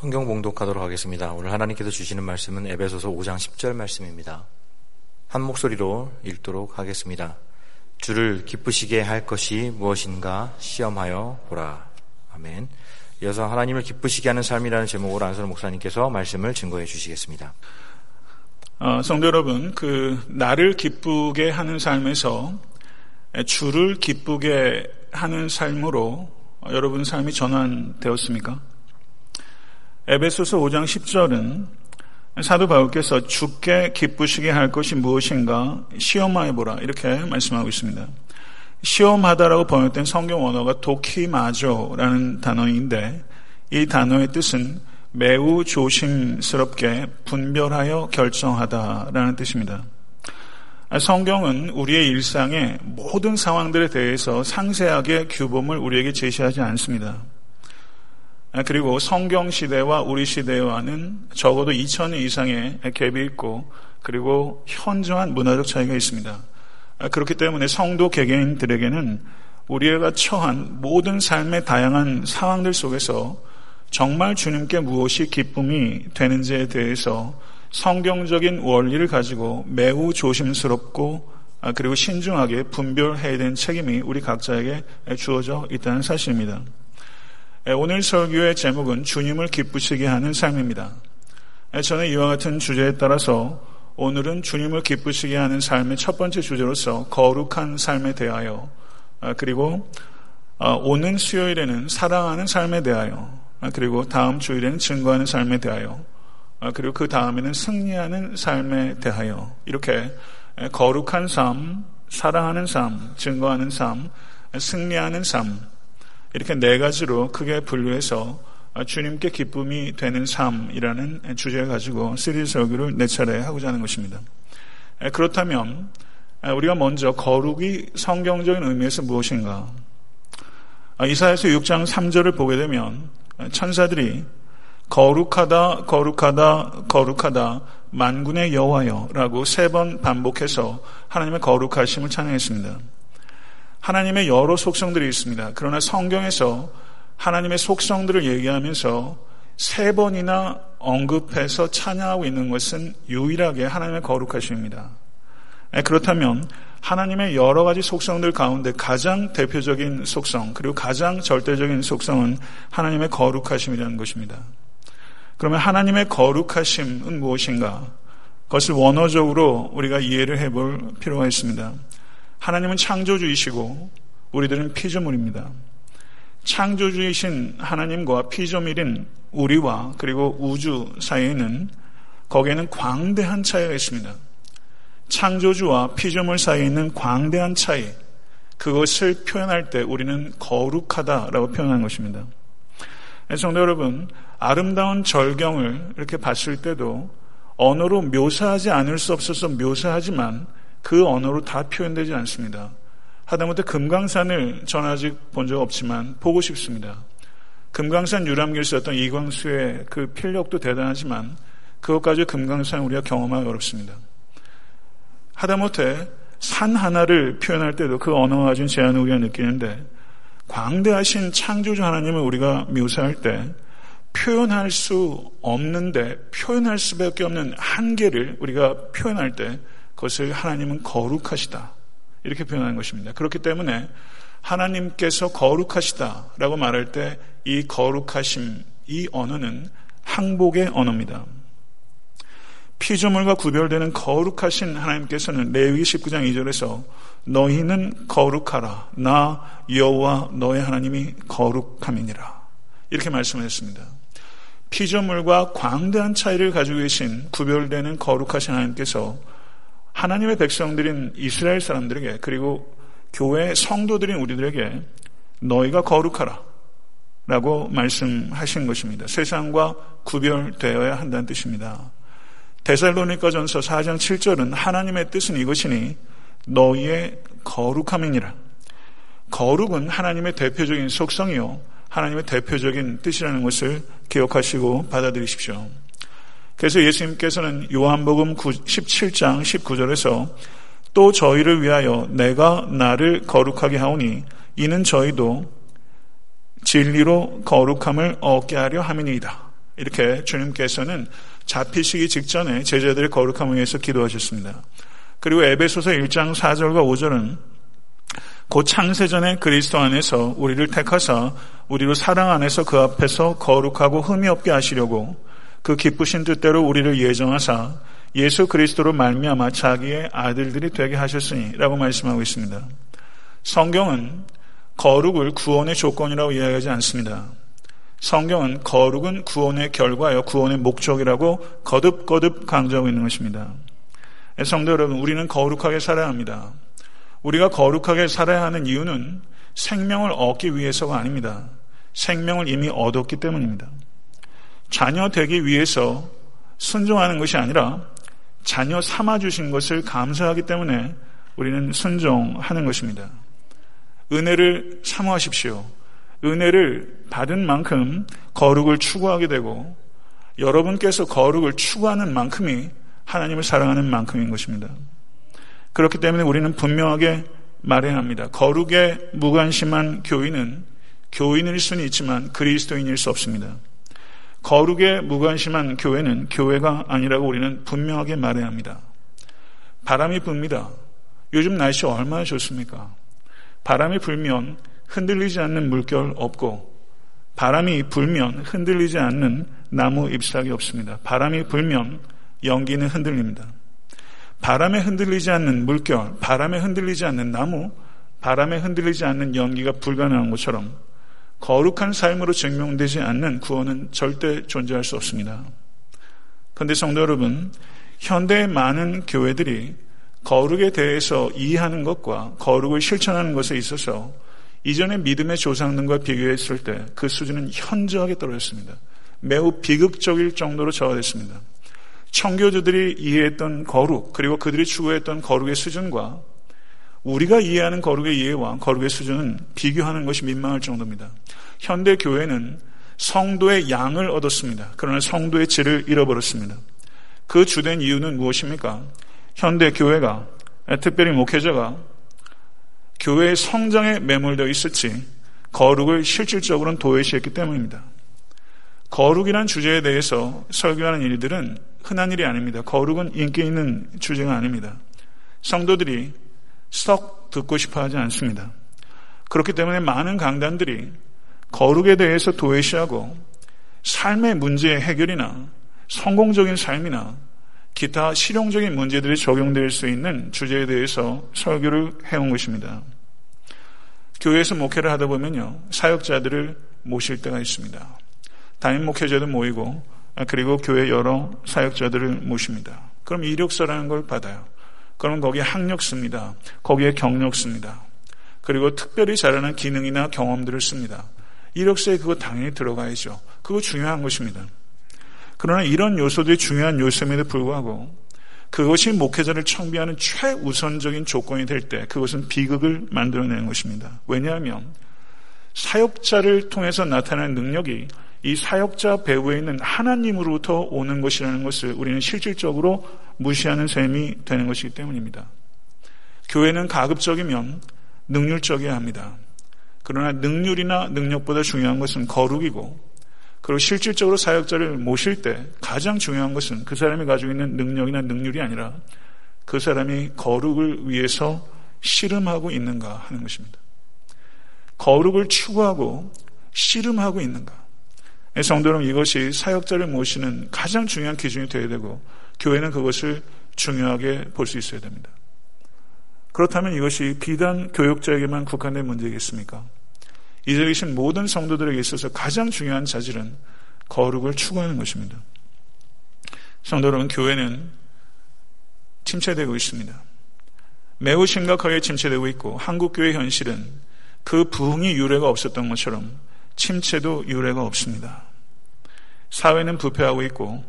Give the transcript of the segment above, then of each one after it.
성경 봉독하도록 하겠습니다. 오늘 하나님께서 주시는 말씀은 에베소서 5장 10절 말씀입니다. 한 목소리로 읽도록 하겠습니다. 주를 기쁘시게 할 것이 무엇인가 시험하여 보라. 아멘. 이어서 하나님을 기쁘시게 하는 삶이라는 제목으로 안선 목사님께서 말씀을 증거해 주시겠습니다. 어, 성도 여러분, 그 나를 기쁘게 하는 삶에서 주를 기쁘게 하는 삶으로 여러분 삶이 전환되었습니까? 에베소서 5장 10절은 사도 바울께서 죽게 기쁘시게 할 것이 무엇인가 시험하여 보라 이렇게 말씀하고 있습니다. 시험하다라고 번역된 성경 원어가 도키마조라는 단어인데 이 단어의 뜻은 매우 조심스럽게 분별하여 결정하다라는 뜻입니다. 성경은 우리의 일상의 모든 상황들에 대해서 상세하게 규범을 우리에게 제시하지 않습니다. 아, 그리고 성경 시대와 우리 시대와는 적어도 2000년 이상의 갭이 있고 그리고 현저한 문화적 차이가 있습니다. 아, 그렇기 때문에 성도 개개인들에게는 우리가 처한 모든 삶의 다양한 상황들 속에서 정말 주님께 무엇이 기쁨이 되는지에 대해서 성경적인 원리를 가지고 매우 조심스럽고 아, 그리고 신중하게 분별해야 되는 책임이 우리 각자에게 주어져 있다는 사실입니다. 예, 오늘 설교의 제목은 주님을 기쁘시게 하는 삶입니다. 예, 저는 이와 같은 주제에 따라서 오늘은 주님을 기쁘시게 하는 삶의 첫 번째 주제로서 거룩한 삶에 대하여 아, 그리고 아, 오는 수요일에는 사랑하는 삶에 대하여 아, 그리고 다음 주일에는 증거하는 삶에 대하여 그리고 그 다음에는 승리하는 삶에 대하여 이렇게 예, 거룩한 삶, 사랑하는 삶, 증거하는 삶, 승리하는 삶 이렇게 네 가지로 크게 분류해서 주님께 기쁨이 되는 삶이라는 주제를 가지고 시리즈 설교를 네 차례 하고자 하는 것입니다. 그렇다면 우리가 먼저 거룩이 성경적인 의미에서 무엇인가? 이사야서 6장 3절을 보게 되면 천사들이 거룩하다, 거룩하다, 거룩하다, 만군의 여호와여라고 세 번 반복해서 하나님의 거룩하심을 찬양했습니다. 하나님의 여러 속성들이 있습니다. 그러나 성경에서 하나님의 속성들을 얘기하면서 세 번이나 언급해서 찬양하고 있는 것은 유일하게 하나님의 거룩하심입니다. 네, 그렇다면 하나님의 여러 가지 속성들 가운데 가장 대표적인 속성, 그리고 가장 절대적인 속성은 하나님의 거룩하심이라는 것입니다. 그러면 하나님의 거룩하심은 무엇인가? 그것을 원어적으로 우리가 이해를 해볼 필요가 있습니다. 하나님은 창조주이시고 우리들은 피조물입니다. 창조주이신 하나님과 피조물인 우리와 그리고 우주 사이에는 거기에는 광대한 차이가 있습니다. 창조주와 피조물 사이에 있는 광대한 차이, 그것을 표현할 때 우리는 거룩하다라고 표현하는 것입니다. 성도 여러분, 아름다운 절경을 이렇게 봤을 때도 언어로 묘사하지 않을 수 없어서 묘사하지만 그 언어로 다 표현되지 않습니다. 하다못해 금강산을 전 아직 본 적 없지만 보고 싶습니다. 금강산 유람길 썼던 이광수의 그 필력도 대단하지만 그것까지 금강산 우리가 경험하기 어렵습니다. 하다못해 산 하나를 표현할 때도 그 언어가 가진 제한을 우리가 느끼는데 광대하신 창조주 하나님을 우리가 묘사할 때 표현할 수 없는데 표현할 수밖에 없는 한계를 우리가 표현할 때 그것을 하나님은 거룩하시다. 이렇게 표현하는 것입니다. 그렇기 때문에 하나님께서 거룩하시다라고 말할 때 이 거룩하심, 이 언어는 항복의 언어입니다. 피조물과 구별되는 거룩하신 하나님께서는 레위기 19장 2절에서 너희는 거룩하라 나 여호와 너의 하나님이 거룩함이니라 이렇게 말씀하셨습니다. 피조물과 광대한 차이를 가지고 계신 구별되는 거룩하신 하나님께서 하나님의 백성들인 이스라엘 사람들에게 그리고 교회 성도들인 우리들에게 너희가 거룩하라 라고 말씀하신 것입니다. 세상과 구별되어야 한다는 뜻입니다. 데살로니가 전서 4장 7절은 하나님의 뜻은 이것이니 너희의 거룩함이니라. 거룩은 하나님의 대표적인 속성이요. 하나님의 대표적인 뜻이라는 것을 기억하시고 받아들이십시오. 그래서 예수님께서는 요한복음 17장 19절에서 또 저희를 위하여 내가 나를 거룩하게 하오니 이는 저희도 진리로 거룩함을 얻게 하려 함이니이다. 이렇게 주님께서는 잡히시기 직전에 제자들의 거룩함을 위해서 기도하셨습니다. 그리고 에베소서 1장 4절과 5절은 곧 창세전에 그리스도 안에서 우리를 택하사 우리로 사랑 안에서 그 앞에서 거룩하고 흠이 없게 하시려고 그 기쁘신 뜻대로 우리를 예정하사 예수 그리스도로 말미암아 자기의 아들들이 되게 하셨으니라고 말씀하고 있습니다. 성경은 거룩을 구원의 조건이라고 이야기하지 않습니다. 성경은 거룩은 구원의 결과요, 구원의 목적이라고 거듭거듭 강조하고 있는 것입니다. 성도 여러분, 우리는 거룩하게 살아야 합니다. 우리가 거룩하게 살아야 하는 이유는 생명을 얻기 위해서가 아닙니다. 생명을 이미 얻었기 때문입니다. 자녀 되기 위해서 순종하는 것이 아니라 자녀 삼아주신 것을 감사하기 때문에 우리는 순종하는 것입니다. 은혜를 사모하십시오. 은혜를 받은 만큼 거룩을 추구하게 되고 여러분께서 거룩을 추구하는 만큼이 하나님을 사랑하는 만큼인 것입니다. 그렇기 때문에 우리는 분명하게 말해야 합니다. 거룩에 무관심한 교인은 교인일 수는 있지만 그리스도인일 수 없습니다. 거룩에 무관심한 교회는 교회가 아니라고 우리는 분명하게 말해야 합니다. 바람이 붑니다. 요즘 날씨 얼마나 좋습니까? 바람이 불면 흔들리지 않는 물결 없고 바람이 불면 흔들리지 않는 나무 잎사귀 없습니다. 바람이 불면 연기는 흔들립니다. 바람에 흔들리지 않는 물결, 바람에 흔들리지 않는 나무, 바람에 흔들리지 않는 연기가 불가능한 것처럼 거룩한 삶으로 증명되지 않는 구원은 절대 존재할 수 없습니다. 그런데 성도 여러분, 현대의 많은 교회들이 거룩에 대해서 이해하는 것과 거룩을 실천하는 것에 있어서 이전의 믿음의 조상들과 비교했을 때 그 수준은 현저하게 떨어졌습니다. 매우 비극적일 정도로 저하됐습니다. 청교도들이 이해했던 거룩, 그리고 그들이 추구했던 거룩의 수준과 우리가 이해하는 거룩의 이해와 거룩의 수준은 비교하는 것이 민망할 정도입니다. 현대 교회는 성도의 양을 얻었습니다. 그러나 성도의 질을 잃어버렸습니다. 그 주된 이유는 무엇입니까? 현대 교회가 특별히 목회자가 교회의 성장에 매몰되어 있었지 거룩을 실질적으로는 도외시했기 때문입니다. 거룩이란 주제에 대해서 설교하는 일들은 흔한 일이 아닙니다. 거룩은 인기 있는 주제가 아닙니다. 성도들이 썩 듣고 싶어 하지 않습니다. 그렇기 때문에 많은 강단들이 거룩에 대해서 도외시하고 삶의 문제의 해결이나 성공적인 삶이나 기타 실용적인 문제들이 적용될 수 있는 주제에 대해서 설교를 해온 것입니다. 교회에서 목회를 하다 보면요, 사역자들을 모실 때가 있습니다. 담임 목회자도 모이고, 그리고 교회 여러 사역자들을 모십니다. 그럼 이력서라는 걸 받아요. 그럼 거기에 학력 씁니다. 거기에 경력 씁니다. 그리고 특별히 잘하는 기능이나 경험들을 씁니다. 이력서에 그거 당연히 들어가야죠. 그거 중요한 것입니다. 그러나 이런 요소들이 중요한 요소임에도 불구하고 그것이 목회자를 청비하는 최우선적인 조건이 될 때 그것은 비극을 만들어내는 것입니다. 왜냐하면 사역자를 통해서 나타나는 능력이 이 사역자 배후에 있는 하나님으로부터 오는 것이라는 것을 우리는 실질적으로 무시하는 셈이 되는 것이기 때문입니다. 교회는 가급적이면 능률적이어야 합니다. 그러나 능률이나 능력보다 중요한 것은 거룩이고 그리고 실질적으로 사역자를 모실 때 가장 중요한 것은 그 사람이 가지고 있는 능력이나 능률이 아니라 그 사람이 거룩을 위해서 씨름하고 있는가 하는 것입니다. 거룩을 추구하고 씨름하고 있는가. 성도 는 이것이 사역자를 모시는 가장 중요한 기준이 되어야 되고 교회는 그것을 중요하게 볼 수 있어야 됩니다. 그렇다면 이것이 비단 교육자에게만 국한된 문제겠습니까? 이 자리에 계신 모든 성도들에게 있어서 가장 중요한 자질은 거룩을 추구하는 것입니다. 성도 여러분, 교회는 침체되고 있습니다. 매우 심각하게 침체되고 있고 한국교회 현실은 그 부흥이 유례가 없었던 것처럼 침체도 유례가 없습니다. 사회는 부패하고 있고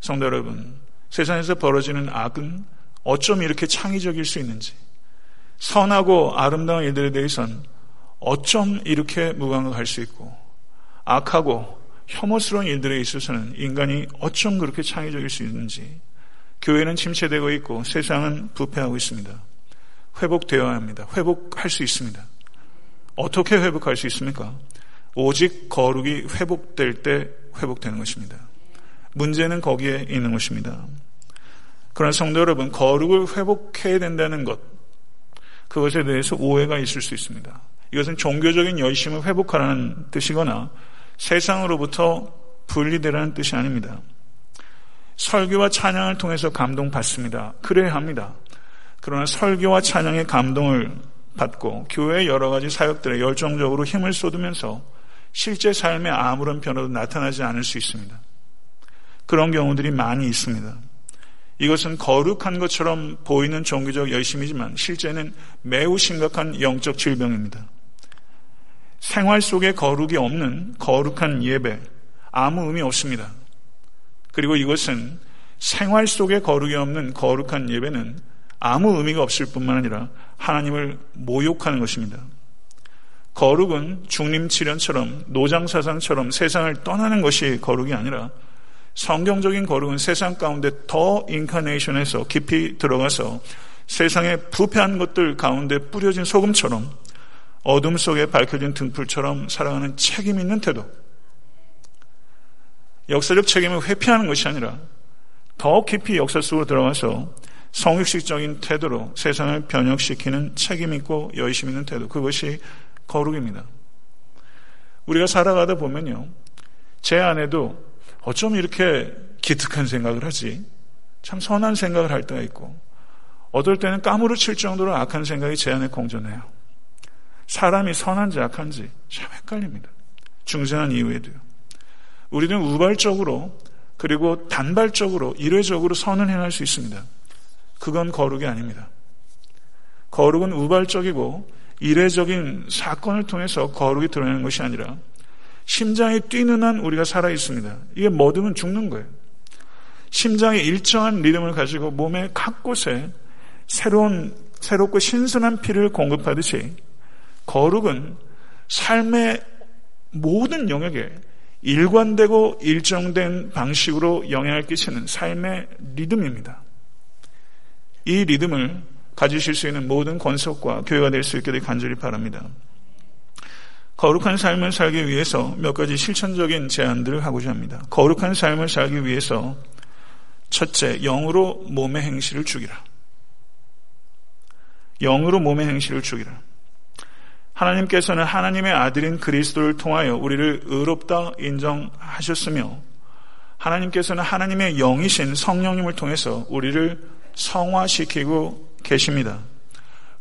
성도 여러분, 세상에서 벌어지는 악은 어쩜 이렇게 창의적일 수 있는지 선하고 아름다운 일들에 대해선 어쩜 이렇게 무감각할 수 있고 악하고 혐오스러운 일들에 있어서는 인간이 어쩜 그렇게 창의적일 수 있는지 교회는 침체되고 있고 세상은 부패하고 있습니다. 회복되어야 합니다. 회복할 수 있습니다. 어떻게 회복할 수 있습니까? 오직 거룩이 회복될 때 회복되는 것입니다. 문제는 거기에 있는 것입니다. 그러나 성도 여러분, 거룩을 회복해야 된다는 것, 그것에 대해서 오해가 있을 수 있습니다. 이것은 종교적인 열심을 회복하라는 뜻이거나 세상으로부터 분리되라는 뜻이 아닙니다. 설교와 찬양을 통해서 감동받습니다. 그래야 합니다. 그러나 설교와 찬양의 감동을 받고 교회의 여러 가지 사역들에 열정적으로 힘을 쏟으면서 실제 삶에 아무런 변화도 나타나지 않을 수 있습니다. 그런 경우들이 많이 있습니다. 이것은 거룩한 것처럼 보이는 종교적 열심이지만 실제는 매우 심각한 영적 질병입니다. 생활 속에 거룩이 없는 거룩한 예배, 아무 의미 없습니다. 그리고 이것은 생활 속에 거룩이 없는 거룩한 예배는 아무 의미가 없을 뿐만 아니라 하나님을 모욕하는 것입니다. 거룩은 중림치련처럼 노장사상처럼 세상을 떠나는 것이 거룩이 아니라 성경적인 거룩은 세상 가운데 더 인카네이션에서 깊이 들어가서 세상의 부패한 것들 가운데 뿌려진 소금처럼 어둠 속에 밝혀진 등불처럼 살아가는 책임 있는 태도. 역사적 책임을 회피하는 것이 아니라 더 깊이 역사 속으로 들어가서 성육식적인 태도로 세상을 변혁시키는 책임 있고 열심 있는 태도. 그것이 거룩입니다. 우리가 살아가다 보면요. 제 안에도 어쩜 이렇게 기특한 생각을 하지? 참 선한 생각을 할 때가 있고, 어떨 때는 까무러칠 정도로 악한 생각이 제 안에 공존해요. 사람이 선한지 악한지 참 헷갈립니다. 중생한 이후에도요. 우리는 우발적으로 그리고 단발적으로 일회적으로 선을 행할 수 있습니다. 그건 거룩이 아닙니다. 거룩은 우발적이고 이례적인 사건을 통해서 거룩이 드러나는 것이 아니라 심장이 뛰는 한 우리가 살아 있습니다. 이게 뭐든 죽는 거예요. 심장이 일정한 리듬을 가지고 몸의 각 곳에 새로운 새롭고 신선한 피를 공급하듯이 거룩은 삶의 모든 영역에 일관되고 일정된 방식으로 영향을 끼치는 삶의 리듬입니다. 이 리듬을 가지실 수 있는 모든 권속과 교회가 될수되 간절히 바랍니다. 거룩한 삶을 살기 위해서 몇 가지 실천적인 제안들을 하고자 합니다. 거룩한 삶을 살기 위해서 첫째, 영으로 몸의 행실을 죽이라. 영으로 몸의 행실을 죽이라. 하나님께서는 하나님의 아들인 그리스도를 통하여 우리를 의롭다 인정하셨으며 하나님께서는 하나님의 영이신 성령님을 통해서 우리를 성화시키고 계십니다.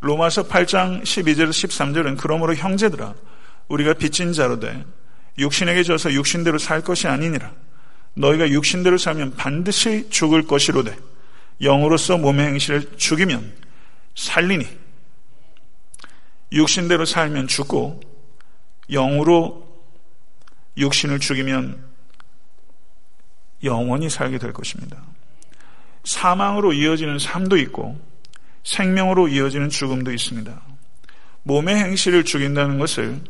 로마서 8장 12절 13절은 그러므로 형제들아 우리가 빚진 자로 돼 육신에게 져서 육신대로 살 것이 아니니라 너희가 육신대로 살면 반드시 죽을 것이로되 영으로서 몸의 행실을 죽이면 살리니 육신대로 살면 죽고 영으로 육신을 죽이면 영원히 살게 될 것입니다. 사망으로 이어지는 삶도 있고 생명으로 이어지는 죽음도 있습니다. 몸의 행실을 죽인다는 것을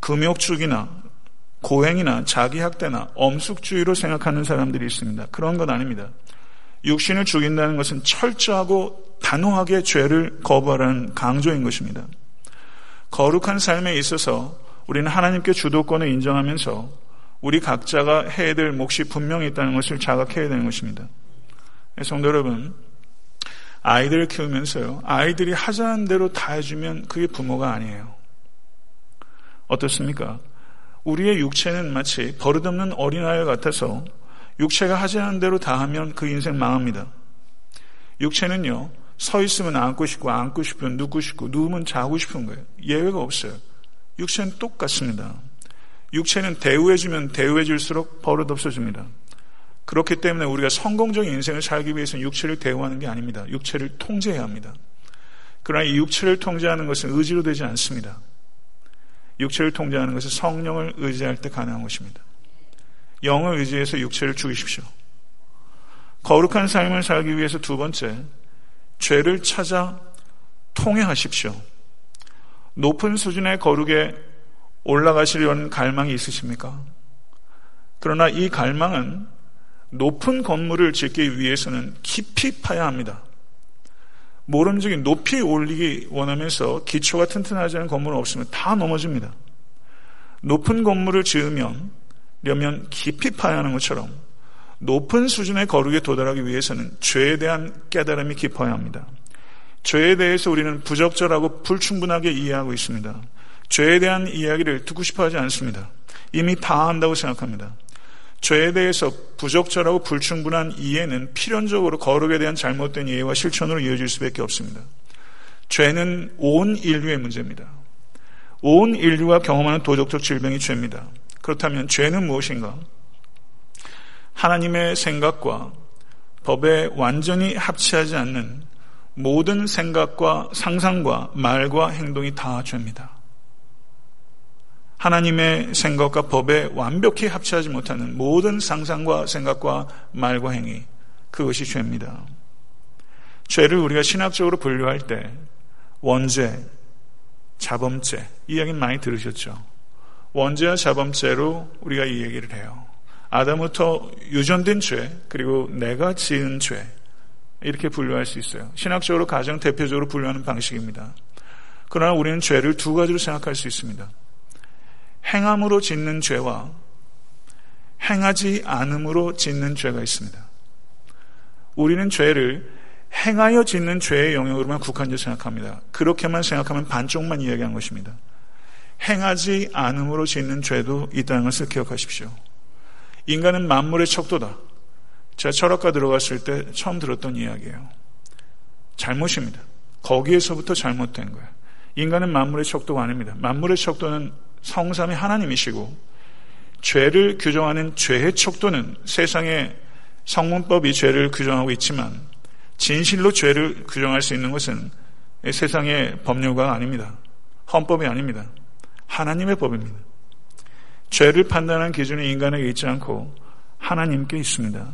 금욕주기나 고행이나 자기학대나 엄숙주의로 생각하는 사람들이 있습니다. 그런 건 아닙니다. 육신을 죽인다는 것은 철저하고 단호하게 죄를 거부하라는 강조인 것입니다. 거룩한 삶에 있어서 우리는 하나님께 주도권을 인정하면서 우리 각자가 해야 될 몫이 분명히 있다는 것을 자각해야 되는 것입니다. 네, 성도 여러분, 아이들을 키우면서요, 아이들이 하자는 대로 다 해주면 그게 부모가 아니에요. 어떻습니까? 우리의 육체는 마치 버릇없는 어린아이 같아서 육체가 하자는 대로 다 하면 그 인생 망합니다. 육체는요, 서 있으면 앉고 싶고, 앉고 싶으면 눕고 싶고, 누우면 자고 싶은 거예요. 예외가 없어요. 육체는 똑같습니다. 육체는 대우해주면 대우해줄수록 버릇 없어집니다. 그렇기 때문에 우리가 성공적인 인생을 살기 위해서는 육체를 대우하는 게 아닙니다. 육체를 통제해야 합니다. 그러나 이 육체를 통제하는 것은 의지로 되지 않습니다. 육체를 통제하는 것은 성령을 의지할 때 가능한 것입니다. 영을 의지해서 육체를 죽이십시오. 거룩한 삶을 살기 위해서 두 번째, 죄를 찾아 통해하십시오. 높은 수준의 거룩에 올라가시려는 갈망이 있으십니까? 그러나 이 갈망은 높은 건물을 짓기 위해서는 깊이 파야 합니다. 모름지기 높이 올리기 원하면서 기초가 튼튼하지 않은 건물은 없으면 다 넘어집니다. 높은 건물을 지으면 깊이 파야 하는 것처럼 높은 수준의 거룩에 도달하기 위해서는 죄에 대한 깨달음이 깊어야 합니다. 죄에 대해서 우리는 부적절하고 불충분하게 이해하고 있습니다. 죄에 대한 이야기를 듣고 싶어 하지 않습니다. 이미 다 안다고 생각합니다. 죄에 대해서 부적절하고 불충분한 이해는 필연적으로 거룩에 대한 잘못된 이해와 실천으로 이어질 수밖에 없습니다. 죄는 온 인류의 문제입니다. 온 인류가 경험하는 도덕적 질병이 죄입니다. 그렇다면 죄는 무엇인가? 하나님의 생각과 법에 완전히 합치하지 않는 모든 생각과 상상과 말과 행동이 다 죄입니다. 하나님의 생각과 법에 완벽히 합치하지 못하는 모든 상상과 생각과 말과 행위, 그것이 죄입니다. 죄를 우리가 신학적으로 분류할 때 원죄, 자범죄, 이 이야기는 많이 들으셨죠? 원죄와 자범죄로 우리가 이 얘기를 해요. 아담부터 유전된 죄, 그리고 내가 지은 죄, 이렇게 분류할 수 있어요. 신학적으로 가장 대표적으로 분류하는 방식입니다. 그러나 우리는 죄를 두 가지로 생각할 수 있습니다. 행함으로 짓는 죄와 행하지 않음으로 짓는 죄가 있습니다. 우리는 죄를 행하여 짓는 죄의 영역으로만 국한적으로 생각합니다. 그렇게만 생각하면 반쪽만 이야기한 것입니다. 행하지 않음으로 짓는 죄도 있다는 것을 기억하십시오. 인간은 만물의 척도다. 제가 철학과 들어갔을 때 처음 들었던 이야기예요. 잘못입니다. 거기에서부터 잘못된 거예요. 인간은 만물의 척도가 아닙니다. 만물의 척도는 성삼의 하나님이시고 죄를 규정하는 죄의 척도는 세상의 성문법이 죄를 규정하고 있지만 진실로 죄를 규정할 수 있는 것은 세상의 법률가 아닙니다. 헌법이 아닙니다. 하나님의 법입니다. 죄를 판단하는 기준이 인간에게 있지 않고 하나님께 있습니다.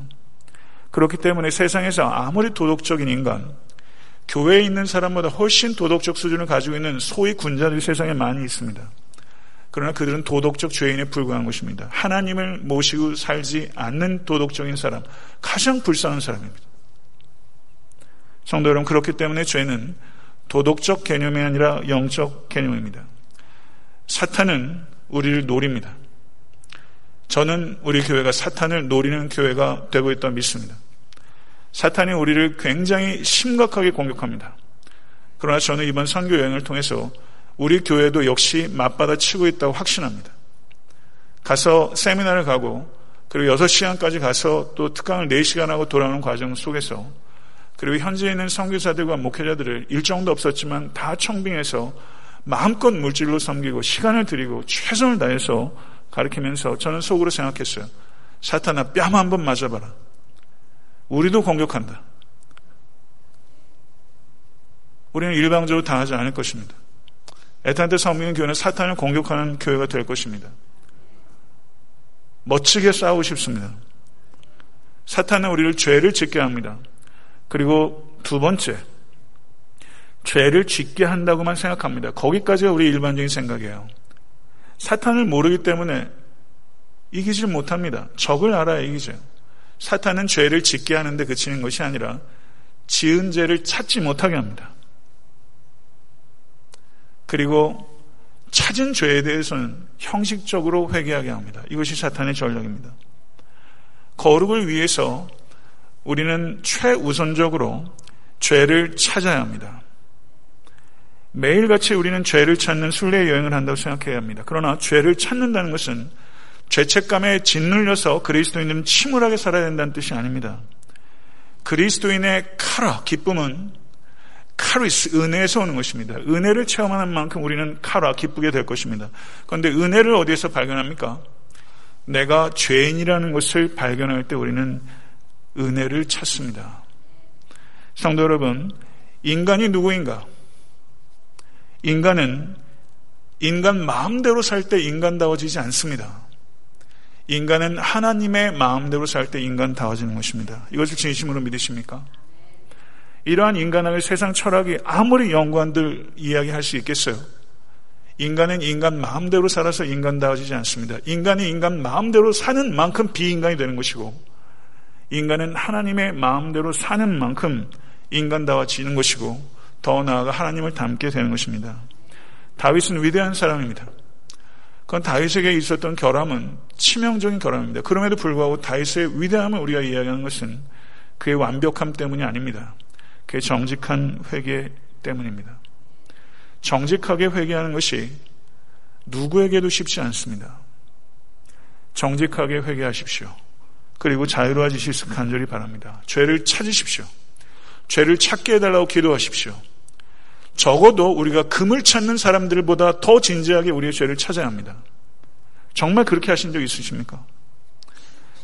그렇기 때문에 세상에서 아무리 도덕적인 인간, 교회에 있는 사람보다 훨씬 도덕적 수준을 가지고 있는 소위 군자들이 세상에 많이 있습니다. 그러나 그들은 도덕적 죄인에 불과한 것입니다. 하나님을 모시고 살지 않는 도덕적인 사람, 가장 불쌍한 사람입니다. 성도 여러분, 그렇기 때문에 죄는 도덕적 개념이 아니라 영적 개념입니다. 사탄은 우리를 노립니다. 저는 우리 교회가 사탄을 노리는 교회가 되고 있다 믿습니다. 사탄이 우리를 굉장히 심각하게 공격합니다. 그러나 저는 이번 선교 여행을 통해서 우리 교회도 역시 맞받아 치고 있다고 확신합니다. 가서 세미나를 가고 그리고 6시간까지 가서 또 특강을 4시간 하고 돌아오는 과정 속에서 그리고 현재 있는 선교사들과 목회자들을 일정도 없었지만 다 청빙해서 마음껏 물질로 섬기고 시간을 들이고 최선을 다해서 가르치면서 저는 속으로 생각했어요. 사탄아 뺨 한 번 맞아봐라. 우리도 공격한다. 우리는 일방적으로 당하지 않을 것입니다. 에탄테 성민의 교회는 사탄을 공격하는 교회가 될 것입니다. 멋지게 싸우고 싶습니다. 사탄은 우리를 죄를 짓게 합니다. 그리고 두 번째, 죄를 짓게 한다고만 생각합니다. 거기까지가 우리 일반적인 생각이에요. 사탄을 모르기 때문에 이기질 못합니다. 적을 알아야 이기죠. 사탄은 죄를 짓게 하는데 그치는 것이 아니라 지은 죄를 찾지 못하게 합니다. 그리고 찾은 죄에 대해서는 형식적으로 회개하게 합니다. 이것이 사탄의 전략입니다. 거룩을 위해서 우리는 최우선적으로 죄를 찾아야 합니다. 매일같이 우리는 죄를 찾는 순례 여행을 한다고 생각해야 합니다. 그러나 죄를 찾는다는 것은 죄책감에 짓눌려서 그리스도인은 침울하게 살아야 된다는 뜻이 아닙니다. 그리스도인의 카라, 기쁨은 카리스, 은혜에서 오는 것입니다. 은혜를 체험하는 만큼 우리는 카라, 기쁘게 될 것입니다. 그런데 은혜를 어디에서 발견합니까? 내가 죄인이라는 것을 발견할 때 우리는 은혜를 찾습니다. 성도 여러분, 인간이 누구인가? 인간은 인간 마음대로 살 때 인간다워지지 않습니다. 인간은 하나님의 마음대로 살 때 인간다워지는 것입니다. 이것을 진심으로 믿으십니까? 이러한 인간학의 세상 철학이 아무리 연구한들 이야기할 수 있겠어요? 인간은 인간 마음대로 살아서 인간다워지지 않습니다. 인간이 인간 마음대로 사는 만큼 비인간이 되는 것이고, 인간은 하나님의 마음대로 사는 만큼 인간다워지는 것이고, 더 나아가 하나님을 닮게 되는 것입니다. 다윗은 위대한 사람입니다. 그건 다윗에게 있었던 결함은 치명적인 결함입니다. 그럼에도 불구하고 다윗의 위대함을 우리가 이야기하는 것은 그의 완벽함 때문이 아닙니다. 그의 정직한 회개 때문입니다. 정직하게 회개하는 것이 누구에게도 쉽지 않습니다. 정직하게 회개하십시오. 그리고 자유로워지실 간절히 바랍니다. 죄를 찾으십시오. 죄를 찾게 해달라고 기도하십시오. 적어도 우리가 금을 찾는 사람들보다 더 진지하게 우리의 죄를 찾아야 합니다. 정말 그렇게 하신 적 있으십니까?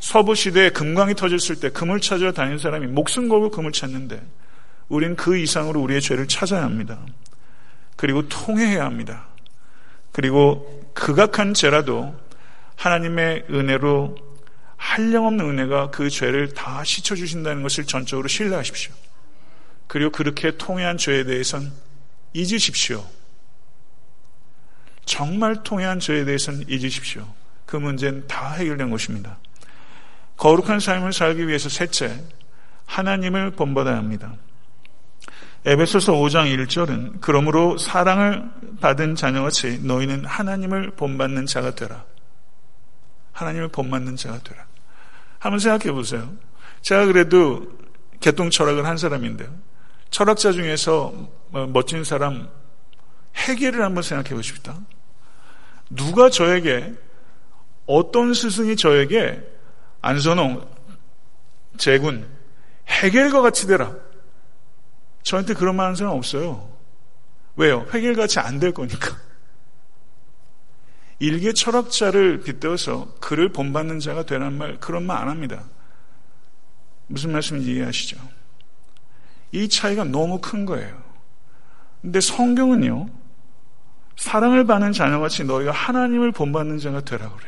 서부 시대에 금광이 터졌을 때 금을 찾으러 다니는 사람이 목숨 걸고 금을 찾는데 우리는 그 이상으로 우리의 죄를 찾아야 합니다. 그리고 통해야 합니다. 그리고 극악한 죄라도 하나님의 은혜로 한량없는 은혜가 그 죄를 다 씻어주신다는 것을 전적으로 신뢰하십시오. 그리고 그렇게 통해한 죄에 대해선 잊으십시오. 정말 통해한 죄에 대해서는 잊으십시오. 그 문제는 다 해결된 것입니다. 거룩한 삶을 살기 위해서 셋째, 하나님을 본받아야 합니다. 에베소서 5장 1절은 그러므로 사랑을 받은 자녀같이 너희는 하나님을 본받는 자가 되라. 하나님을 본받는 자가 되라. 한번 생각해 보세요. 제가 그래도 개똥 철학을 한 사람인데요. 철학자 중에서 뭐 멋진 사람 해결을 한번 생각해 보십시다. 누가 저에게 어떤 스승이 저에게 안선홍 제군 해결과 같이 되라. 저한테 그런 말 하는 사람 없어요. 왜요? 해결같이 안 될 거니까. 일개 철학자를 빗대어서 그를 본받는 자가 되는 말, 그런 말 안 합니다. 무슨 말씀인지 이해하시죠? 이 차이가 너무 큰 거예요. 근데 성경은요, 사랑을 받는 자녀같이 너희가 하나님을 본받는 자가 되라 그래.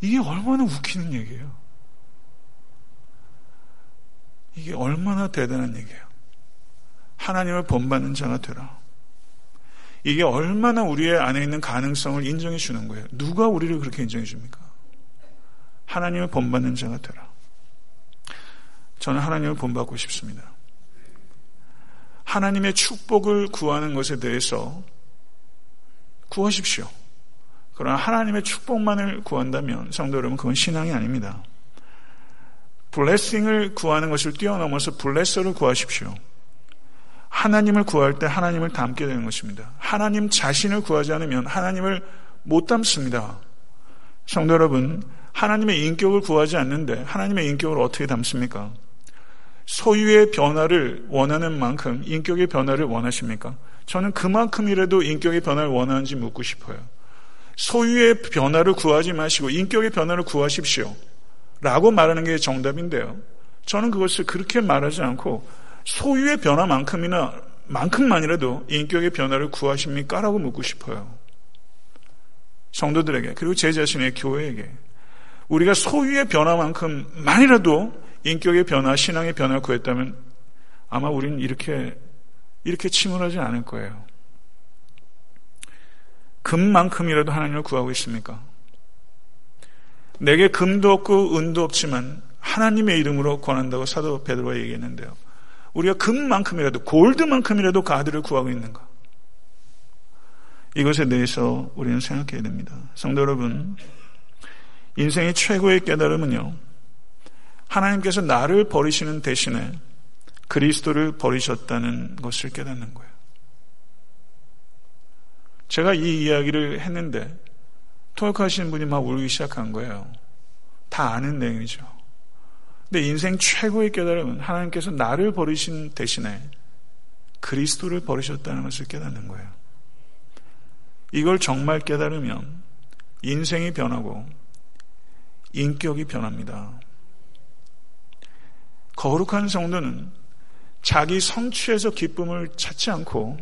이게 얼마나 웃기는 얘기예요. 이게 얼마나 대단한 얘기예요. 하나님을 본받는 자가 되라. 이게 얼마나 우리의 안에 있는 가능성을 인정해 주는 거예요. 누가 우리를 그렇게 인정해 줍니까? 하나님을 본받는 자가 되라. 저는 하나님을 본받고 싶습니다. 하나님의 축복을 구하는 것에 대해서 구하십시오. 그러나 하나님의 축복만을 구한다면 성도 여러분 그건 신앙이 아닙니다. 블레싱을 구하는 것을 뛰어넘어서 블레서를 구하십시오. 하나님을 구할 때 하나님을 닮게 되는 것입니다. 하나님 자신을 구하지 않으면 하나님을 못 닮습니다. 성도 여러분, 하나님의 인격을 구하지 않는데 하나님의 인격을 어떻게 닮습니까? 소유의 변화를 원하는 만큼 인격의 변화를 원하십니까? 저는 그만큼이라도 인격의 변화를 원하는지 묻고 싶어요. 소유의 변화를 구하지 마시고 인격의 변화를 구하십시오. 라고 말하는 게 정답인데요. 저는 그것을 그렇게 말하지 않고 소유의 변화만큼이나 만큼만이라도 인격의 변화를 구하십니까? 라고 묻고 싶어요. 성도들에게 그리고 제 자신의 교회에게 우리가 소유의 변화만큼만이라도 인격의 변화, 신앙의 변화를 구했다면 아마 우리는 이렇게 이렇게 침울하지 않을 거예요. 금만큼이라도 하나님을 구하고 있습니까? 내게 금도 없고 은도 없지만 하나님의 이름으로 권한다고 사도 베드로가 얘기했는데요. 우리가 금만큼이라도 골드만큼이라도 가드를 구하고 있는가? 이것에 대해서 우리는 생각해야 됩니다. 성도 여러분, 인생의 최고의 깨달음은요. 하나님께서 나를 버리시는 대신에 그리스도를 버리셨다는 것을 깨닫는 거예요. 제가 이 이야기를 했는데 토역하시는 분이 막 울기 시작한 거예요. 다 아는 내용이죠. 근데 인생 최고의 깨달음은 하나님께서 나를 버리신 대신에 그리스도를 버리셨다는 것을 깨닫는 거예요. 이걸 정말 깨달으면 인생이 변하고 인격이 변합니다. 거룩한 성도는 자기 성취에서 기쁨을 찾지 않고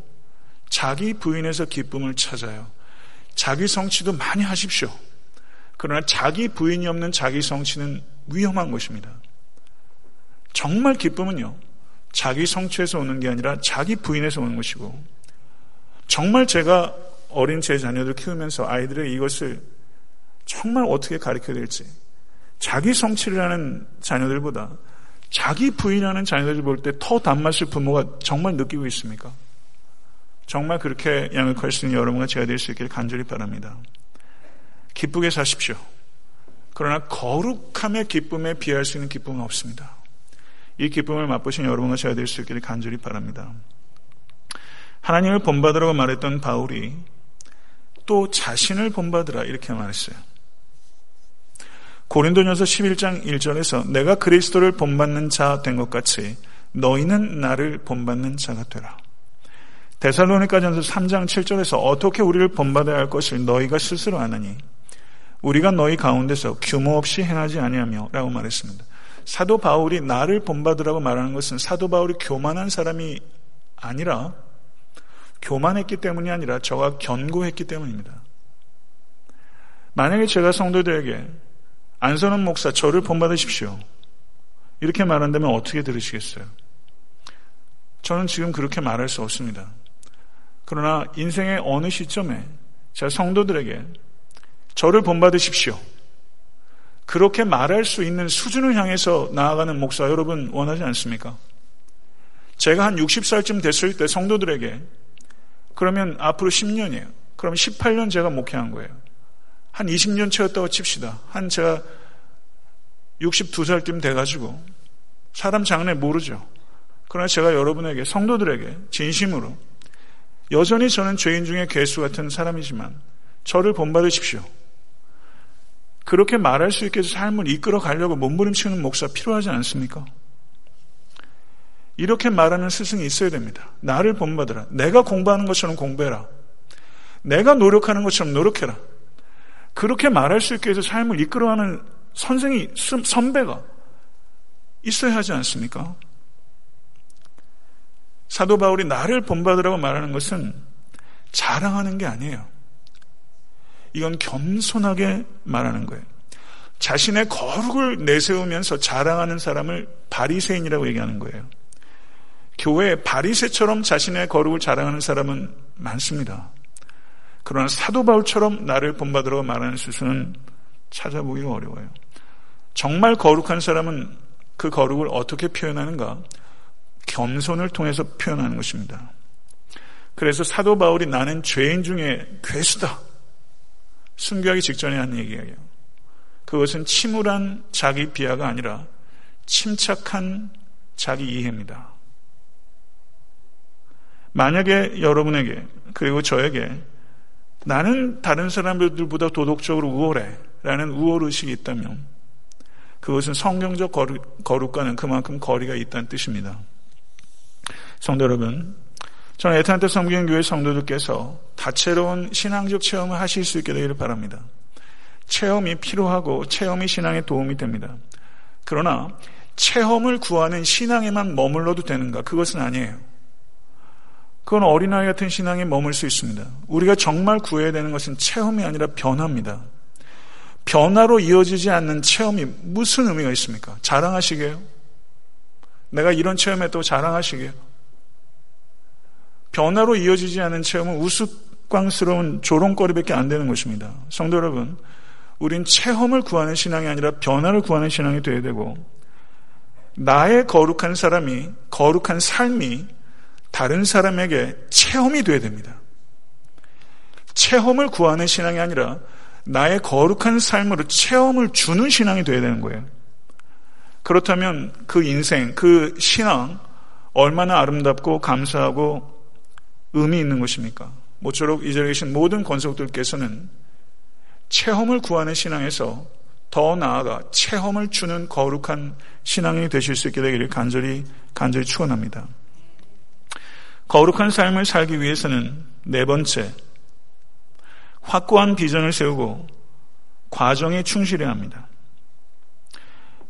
자기 부인에서 기쁨을 찾아요. 자기 성취도 많이 하십시오. 그러나 자기 부인이 없는 자기 성취는 위험한 것입니다. 정말 기쁨은요, 자기 성취에서 오는 게 아니라 자기 부인에서 오는 것이고, 정말 제가 어린 제 자녀들 키우면서 아이들의 이것을 정말 어떻게 가르쳐야 될지, 자기 성취를 하는 자녀들보다 자기 부인하는 자녀들을 볼 때 더 단맛을 부모가 정말 느끼고 있습니까? 정말 그렇게 양육할 수 있는 여러분과 제가 될 수 있기를 간절히 바랍니다. 기쁘게 사십시오. 그러나 거룩함의 기쁨에 비할 수 있는 기쁨은 없습니다. 이 기쁨을 맛보신 여러분과 제가 될 수 있기를 간절히 바랍니다. 하나님을 본받으라고 말했던 바울이 또 자신을 본받으라 이렇게 말했어요. 고린도전서 11장 1절에서 내가 그리스도를 본받는 자 된 것 같이 너희는 나를 본받는 자가 되라. 데살로니가전서 3장 7절에서 어떻게 우리를 본받아야 할 것을 너희가 스스로 아느니 우리가 너희 가운데서 규모 없이 행하지 아니하며라고 말했습니다. 사도 바울이 나를 본받으라고 말하는 것은 사도 바울이 교만한 사람이 아니라 교만했기 때문이 아니라 저가 견고했기 때문입니다. 만약에 제가 성도들에게 안선원 목사 저를 본받으십시오. 이렇게 말한다면 어떻게 들으시겠어요? 저는 지금 그렇게 말할 수 없습니다. 그러나 인생의 어느 시점에 제가 성도들에게 저를 본받으십시오. 그렇게 말할 수 있는 수준을 향해서 나아가는 목사 여러분 원하지 않습니까? 제가 한 60살쯤 됐을 때 성도들에게 그러면 앞으로 10년이에요. 그럼 18년 제가 목회한 거예요. 한 20년 채웠다고 칩시다. 한 제가 62살쯤 돼가지고 사람 장래 모르죠. 그러나 제가 여러분에게 성도들에게 진심으로 여전히 저는 죄인 중에 괴수 같은 사람이지만 저를 본받으십시오. 그렇게 말할 수 있게 삶을 이끌어 가려고 몸부림치는 목사 필요하지 않습니까? 이렇게 말하는 스승이 있어야 됩니다. 나를 본받으라. 내가 공부하는 것처럼 공부해라. 내가 노력하는 것처럼 노력해라. 그렇게 말할 수 있게 해서 삶을 이끌어가는 선생이, 선배가 있어야 하지 않습니까? 사도 바울이 나를 본받으라고 말하는 것은 자랑하는 게 아니에요. 이건 겸손하게 말하는 거예요. 자신의 거룩을 내세우면서 자랑하는 사람을 바리새인이라고 얘기하는 거예요. 교회에 바리새처럼 자신의 거룩을 자랑하는 사람은 많습니다. 그러나 사도 바울처럼 나를 본받으라고 말하는 수수는 찾아보기가 어려워요. 정말 거룩한 사람은 그 거룩을 어떻게 표현하는가? 겸손을 통해서 표현하는 것입니다. 그래서 사도 바울이 나는 죄인 중에 괴수다. 순교하기 직전에 한 얘기예요. 그것은 침울한 자기 비하가 아니라 침착한 자기 이해입니다. 만약에 여러분에게 그리고 저에게 나는 다른 사람들보다 도덕적으로 우월해 라는 우월의식이 있다면 그것은 성경적 거룩, 과는 그만큼 거리가 있다는 뜻입니다. 성도 여러분, 저는 에탄트 성경교회 성도들께서 다채로운 신앙적 체험을 하실 수 있게 되기를 바랍니다. 체험이 필요하고 체험이 신앙에 도움이 됩니다. 그러나 체험을 구하는 신앙에만 머물러도 되는가? 그것은 아니에요. 그건 어린아이 같은 신앙에 머물 수 있습니다. 우리가 정말 구해야 되는 것은 체험이 아니라 변화입니다. 변화로 이어지지 않는 체험이 무슨 의미가 있습니까? 자랑하시게요? 내가 이런 체험했다고 자랑하시게요? 변화로 이어지지 않은 체험은 우스꽝스러운 조롱거리밖에 안 되는 것입니다. 성도 여러분, 우린 체험을 구하는 신앙이 아니라 변화를 구하는 신앙이 되어야 되고 나의 거룩한 사람이 거룩한 삶이 다른 사람에게 체험이 되어야 됩니다. 체험을 구하는 신앙이 아니라 나의 거룩한 삶으로 체험을 주는 신앙이 되어야 되는 거예요. 그렇다면 그 인생, 그 신앙 얼마나 아름답고 감사하고 의미 있는 것입니까? 모쪼록 이 자리에 계신 모든 권속들께서는 체험을 구하는 신앙에서 더 나아가 체험을 주는 거룩한 신앙이 되실 수 있게 되기를 간절히 간절히 축원합니다. 거룩한 삶을 살기 위해서는 네 번째 확고한 비전을 세우고 과정에 충실해야 합니다.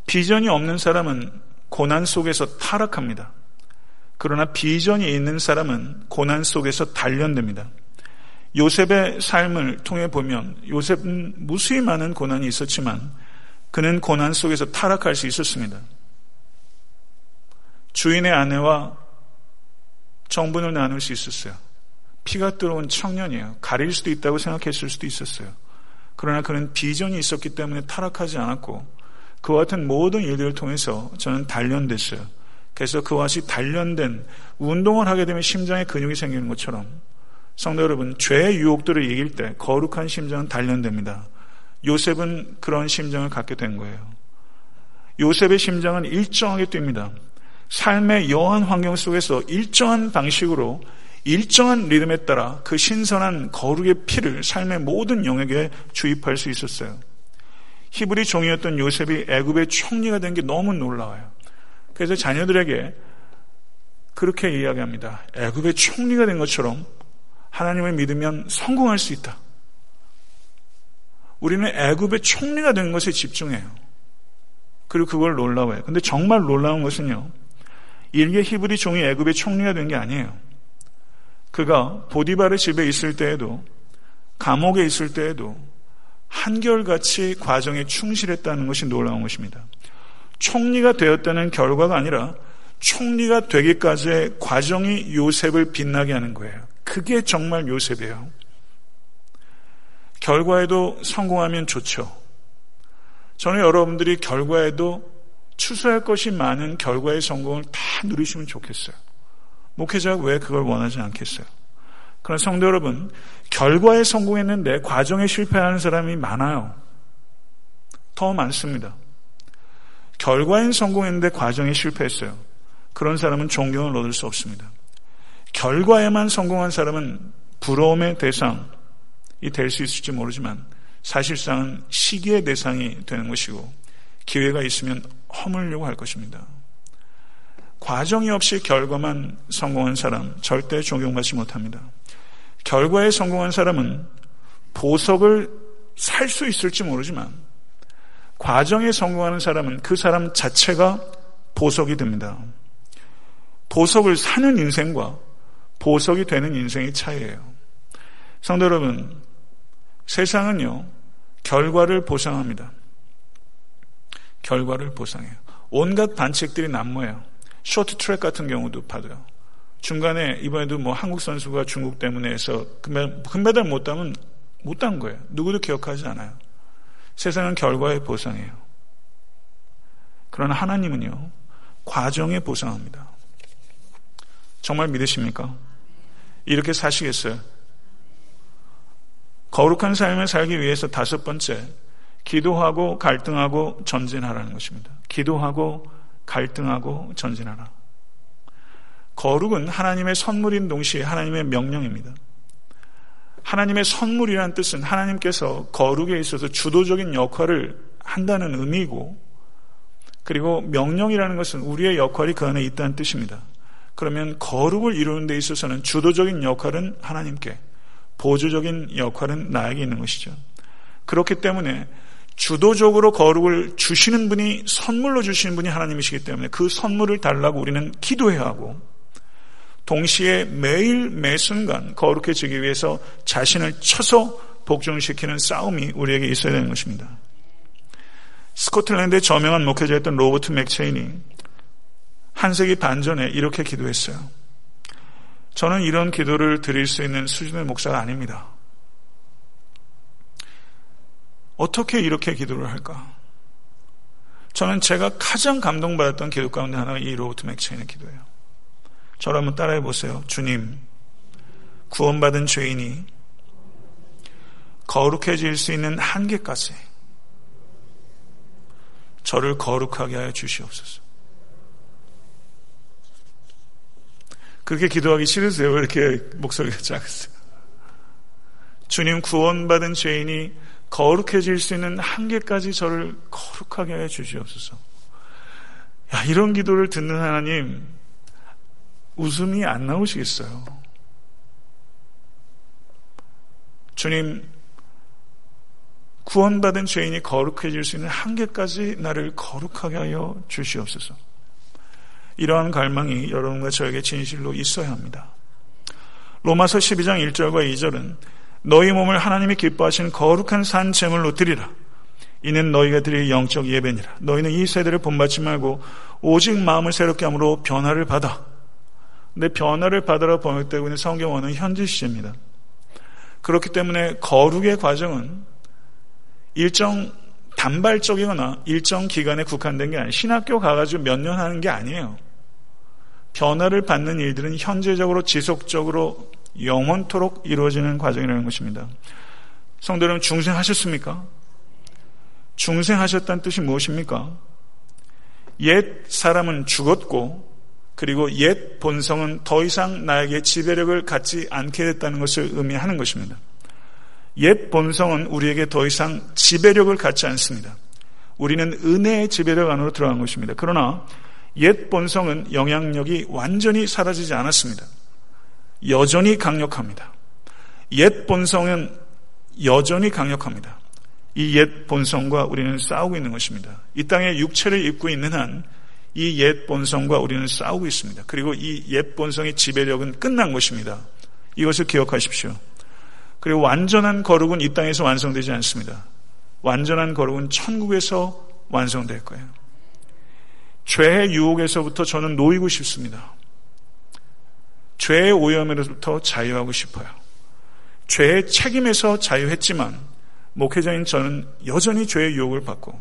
비전이 없는 사람은 고난 속에서 타락합니다. 그러나 비전이 있는 사람은 고난 속에서 단련됩니다. 요셉의 삶을 통해 보면 요셉은 무수히 많은 고난이 있었지만 그는 고난 속에서 타락할 수 있었습니다. 주인의 아내와 정분을 나눌 수 있었어요. 피가 들어온 청년이에요. 가릴 수도 있다고 생각했을 수도 있었어요. 그러나 그는 비전이 있었기 때문에 타락하지 않았고 그와 같은 모든 일들을 통해서 저는 단련됐어요. 그래서 그와 같이 단련된 운동을 하게 되면 심장에 근육이 생기는 것처럼 성도 여러분, 죄의 유혹들을 이길 때 거룩한 심장은 단련됩니다. 요셉은 그런 심정을 갖게 된 거예요. 요셉의 심장은 일정하게 뜁니다. 삶의 여한 환경 속에서 일정한 방식으로 일정한 리듬에 따라 그 신선한 거룩의 피를 삶의 모든 영역에 주입할 수 있었어요. 히브리 종이었던 요셉이 애굽의 총리가 된 게 너무 놀라워요. 그래서 자녀들에게 그렇게 이야기합니다. 애굽의 총리가 된 것처럼 하나님을 믿으면 성공할 수 있다. 우리는 애굽의 총리가 된 것에 집중해요. 그리고 그걸 놀라워요. 근데 정말 놀라운 것은요. 일개 히브리 종이 애굽의 총리가 된 게 아니에요. 그가 보디바르 집에 있을 때에도 감옥에 있을 때에도 한결같이 과정에 충실했다는 것이 놀라운 것입니다. 총리가 되었다는 결과가 아니라 총리가 되기까지의 과정이 요셉을 빛나게 하는 거예요. 그게 정말 요셉이에요. 결과에도 성공하면 좋죠. 저는 여러분들이 결과에도 추수할 것이 많은 결과의 성공을 다 누리시면 좋겠어요. 목회자가 왜 그걸 원하지 않겠어요? 그런 성도 여러분, 결과에 성공했는데 과정에 실패하는 사람이 많아요. 더 많습니다. 결과엔 성공했는데 과정에 실패했어요. 그런 사람은 존경을 얻을 수 없습니다. 결과에만 성공한 사람은 부러움의 대상이 될 수 있을지 모르지만 사실상은 시기의 대상이 되는 것이고 기회가 있으면 허물려고 할 것입니다. 과정이 없이 결과만 성공한 사람 절대 존경받지 못합니다. 결과에 성공한 사람은 보석을 살 수 있을지 모르지만 과정에 성공하는 사람은 그 사람 자체가 보석이 됩니다. 보석을 사는 인생과 보석이 되는 인생의 차이예요. 성도 여러분, 세상은요, 결과를 보상합니다. 결과를 보상해요. 온갖 반칙들이 난무해요. 쇼트 트랙 같은 경우도 봐도요. 중간에 이번에도 뭐 한국 선수가 중국 때문에 해서 금메달 못 따면 못 딴 거예요. 누구도 기억하지 않아요. 세상은 결과에 보상해요. 그러나 하나님은요, 과정에 보상합니다. 정말 믿으십니까? 이렇게 사시겠어요? 거룩한 삶을 살기 위해서 다섯 번째, 기도하고 갈등하고 전진하라는 것입니다. 기도하고 갈등하고 전진하라. 거룩은 하나님의 선물인 동시에 하나님의 명령입니다. 하나님의 선물이라는 뜻은 하나님께서 거룩에 있어서 주도적인 역할을 한다는 의미고 그리고 명령이라는 것은 우리의 역할이 그 안에 있다는 뜻입니다. 그러면 거룩을 이루는 데 있어서는 주도적인 역할은 하나님께 보조적인 역할은 나에게 있는 것이죠. 그렇기 때문에 주도적으로 거룩을 주시는 분이 선물로 주시는 분이 하나님이시기 때문에 그 선물을 달라고 우리는 기도해야 하고 동시에 매일 매 순간 거룩해지기 위해서 자신을 쳐서 복종시키는 싸움이 우리에게 있어야 되는 것입니다. 스코틀랜드의 저명한 목회자였던 로버트 맥체인이 한 세기 반 전에 이렇게 기도했어요. 저는 이런 기도를 드릴 수 있는 수준의 목사가 아닙니다. 어떻게 이렇게 기도를 할까? 저는 제가 가장 감동받았던 기도 가운데 하나가 이 로버트 맥체인의 기도예요. 저를 한번 따라해 보세요. 주님, 구원받은 죄인이 거룩해질 수 있는 한계까지 저를 거룩하게 하여 주시옵소서. 그렇게 기도하기 싫으세요? 왜 이렇게 목소리가 작으세요? 주님 구원받은 죄인이 거룩해질 수 있는 한계까지 저를 거룩하게 해 주시옵소서. 야, 이런 기도를 듣는 하나님, 웃음이 안 나오시겠어요? 주님, 구원받은 죄인이 거룩해질 수 있는 한계까지 나를 거룩하게 하여 주시옵소서. 이러한 갈망이 여러분과 저에게 진실로 있어야 합니다. 로마서 12장 1절과 2절은 너희 몸을 하나님이 기뻐하시는 거룩한 산 제물로 드리라. 이는 너희가 드릴 영적 예배니라. 너희는 이 세대를 본받지 말고 오직 마음을 새롭게 함으로 변화를 받아. 근데 변화를 받으라 번역되고 있는 성경어는 현재 시제입니다. 그렇기 때문에 거룩의 과정은 일정 단발적이거나 일정 기간에 국한된 게 아니에요. 신학교 가가지고 몇 년 하는 게 아니에요. 변화를 받는 일들은 현재적으로 지속적으로 영원토록 이루어지는 과정이라는 것입니다. 성도 여러분 중생하셨습니까? 중생하셨다는 뜻이 무엇입니까? 옛 사람은 죽었고 그리고 옛 본성은 더 이상 나에게 지배력을 갖지 않게 됐다는 것을 의미하는 것입니다. 옛 본성은 우리에게 더 이상 지배력을 갖지 않습니다. 우리는 은혜의 지배력 안으로 들어간 것입니다. 그러나 옛 본성은 영향력이 완전히 사라지지 않았습니다. 여전히 강력합니다. 옛 본성은 여전히 강력합니다. 이 옛 본성과 우리는 싸우고 있는 것입니다. 이 땅에 육체를 입고 있는 한 이 옛 본성과 우리는 싸우고 있습니다. 그리고 이 옛 본성의 지배력은 끝난 것입니다. 이것을 기억하십시오. 그리고 완전한 거룩은 이 땅에서 완성되지 않습니다. 완전한 거룩은 천국에서 완성될 거예요. 죄의 유혹에서부터 저는 놓이고 싶습니다. 죄의 오염에로부터 자유하고 싶어요. 죄의 책임에서 자유했지만 목회자인 저는 여전히 죄의 유혹을 받고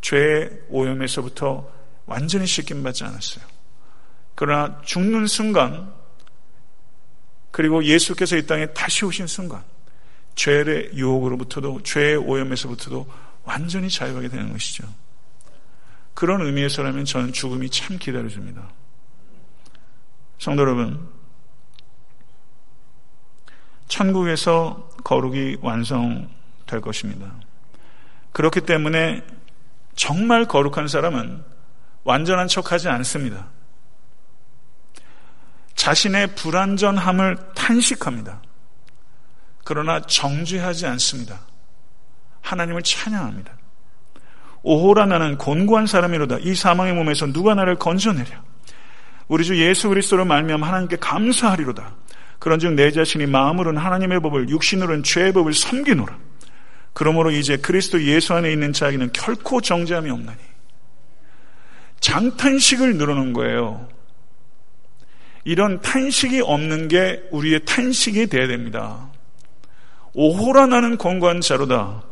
죄의 오염에서부터 완전히 씻김받지 않았어요. 그러나 죽는 순간 그리고 예수께서 이 땅에 다시 오신 순간 죄의 유혹으로부터도 죄의 오염에서부터도 완전히 자유하게 되는 것이죠. 그런 의미에서라면 저는 죽음이 참 기다려줍니다. 성도 여러분, 천국에서 거룩이 완성될 것입니다. 그렇기 때문에 정말 거룩한 사람은 완전한 척 하지 않습니다. 자신의 불완전함을 탄식합니다. 그러나 정죄하지 않습니다. 하나님을 찬양합니다. 오호라 나는 곤고한 사람이로다. 이 사망의 몸에서 누가 나를 건져내랴. 우리 주 예수 그리스도로 말미암아 하나님께 감사하리로다. 그런즉 내 자신이 마음으로는 하나님의 법을 육신으로는 죄의 법을 섬기노라. 그러므로 이제 그리스도 예수 안에 있는 자에게는 결코 정죄함이 없나니. 장탄식을 늘어놓은 거예요. 이런 탄식이 없는 게 우리의 탄식이 돼야 됩니다. 오호라 나는 권고한 자로다.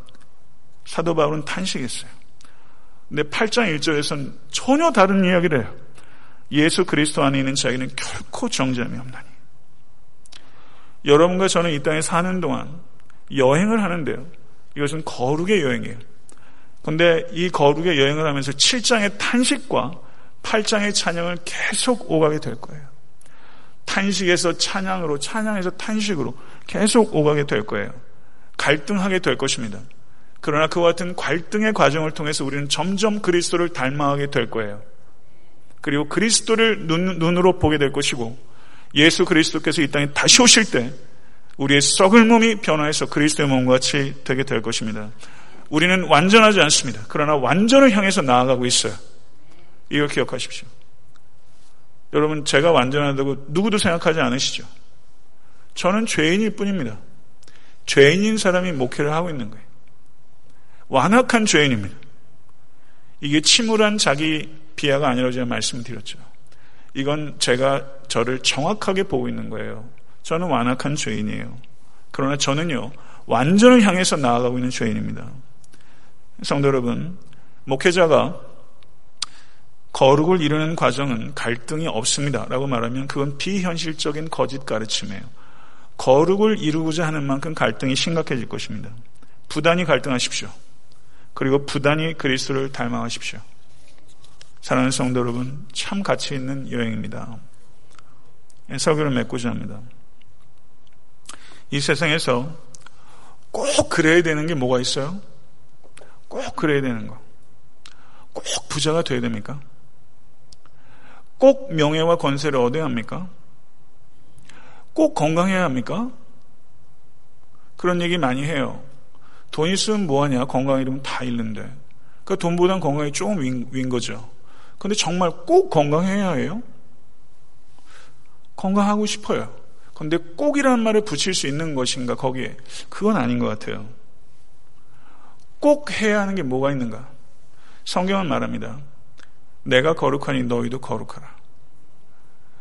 사도 바울은 탄식했어요. 근데 8장 1절에서는 전혀 다른 이야기를 해요. 예수 그리스도 안에 있는 자에게는 결코 정죄함이 없나니. 여러분과 저는 이 땅에 사는 동안 여행을 하는데요. 이것은 거룩의 여행이에요. 근데 이 거룩의 여행을 하면서 7장의 탄식과 8장의 찬양을 계속 오가게 될 거예요. 탄식에서 찬양으로, 찬양에서 탄식으로 계속 오가게 될 거예요. 갈등하게 될 것입니다. 그러나 그와 같은 갈등의 과정을 통해서 우리는 점점 그리스도를 닮아가게 될 거예요. 그리고 그리스도를 눈, 눈으로 보게 될 것이고 예수 그리스도께서 이 땅에 다시 오실 때 우리의 썩을 몸이 변화해서 그리스도의 몸과 같이 되게 될 것입니다. 우리는 완전하지 않습니다. 그러나 완전을 향해서 나아가고 있어요. 이걸 기억하십시오. 여러분, 제가 완전하다고 누구도 생각하지 않으시죠? 저는 죄인일 뿐입니다. 죄인인 사람이 목회를 하고 있는 거예요. 완악한 죄인입니다. 이게 침울한 자기 비하가 아니라고 제가 말씀드렸죠. 이건 제가 저를 정확하게 보고 있는 거예요. 저는 완악한 죄인이에요. 그러나 저는요, 완전을 향해서 나아가고 있는 죄인입니다. 성도 여러분, 목회자가 거룩을 이루는 과정은 갈등이 없습니다. 라고 말하면 그건 비현실적인 거짓 가르침이에요. 거룩을 이루고자 하는 만큼 갈등이 심각해질 것입니다. 부단히 갈등하십시오. 그리고 부단히 그리스도를 닮아가십시오. 사랑하는 성도 여러분, 참 가치 있는 여행입니다. 예, 설교를 맺고자 합니다. 이 세상에서 꼭 그래야 되는 게 뭐가 있어요? 꼭 그래야 되는 거. 꼭 부자가 돼야 됩니까? 꼭 명예와 권세를 얻어야 합니까? 꼭 건강해야 합니까? 그런 얘기 많이 해요. 돈 있으면 뭐하냐? 건강 잃으면 다 잃는데. 그 돈보단 건강이 조금 윈, 윈 거죠. 근데 정말 꼭 건강해야 해요? 건강하고 싶어요. 근데 꼭이라는 말을 붙일 수 있는 것인가, 거기에. 그건 아닌 것 같아요. 꼭 해야 하는 게 뭐가 있는가? 성경은 말합니다. 내가 거룩하니 너희도 거룩하라.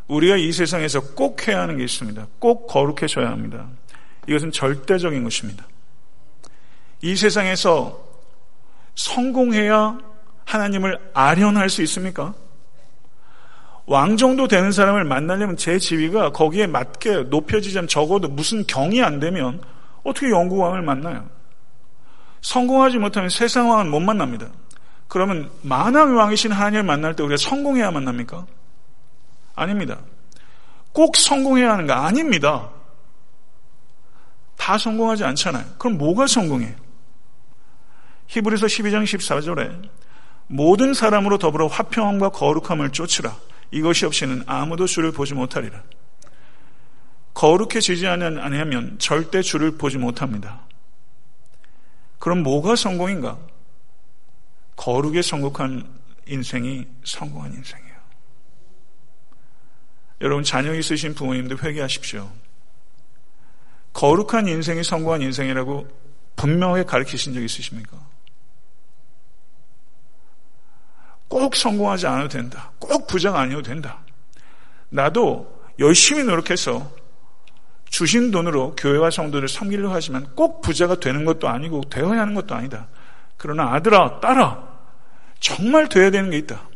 우리가 이 세상에서 꼭 해야 하는 게 있습니다. 꼭 거룩해져야 합니다. 이것은 절대적인 것입니다. 이 세상에서 성공해야 하나님을 아련할 수 있습니까? 왕 정도 되는 사람을 만나려면 제 지위가 거기에 맞게 높여지자면 적어도 무슨 경이 안 되면 어떻게 영국왕을 만나요? 성공하지 못하면 세상 왕은 못 만납니다. 그러면 만왕의 왕이신 하나님을 만날 때 우리가 성공해야 만납니까? 아닙니다. 꼭 성공해야 하는 거 아닙니다. 다 성공하지 않잖아요. 그럼 뭐가 성공해? 히브리서 12장 14절에 모든 사람으로 더불어 화평함과 거룩함을 쫓으라. 이것이 없이는 아무도 주를 보지 못하리라. 거룩해지지 않으면 절대 주를 보지 못합니다. 그럼 뭐가 성공인가? 거룩에 성공한 인생이 성공한 인생이에요. 여러분 자녀 있으신 부모님들 회개하십시오. 거룩한 인생이 성공한 인생이라고 분명하게 가르치신 적 있으십니까? 꼭 성공하지 않아도 된다. 꼭 부자가 아니어도 된다. 나도 열심히 노력해서 주신 돈으로 교회와 성도를 섬기려고 하지만 꼭 부자가 되는 것도 아니고 되어야 하는 것도 아니다. 그러나 아들아, 딸아, 정말 돼야 되는 게 있다.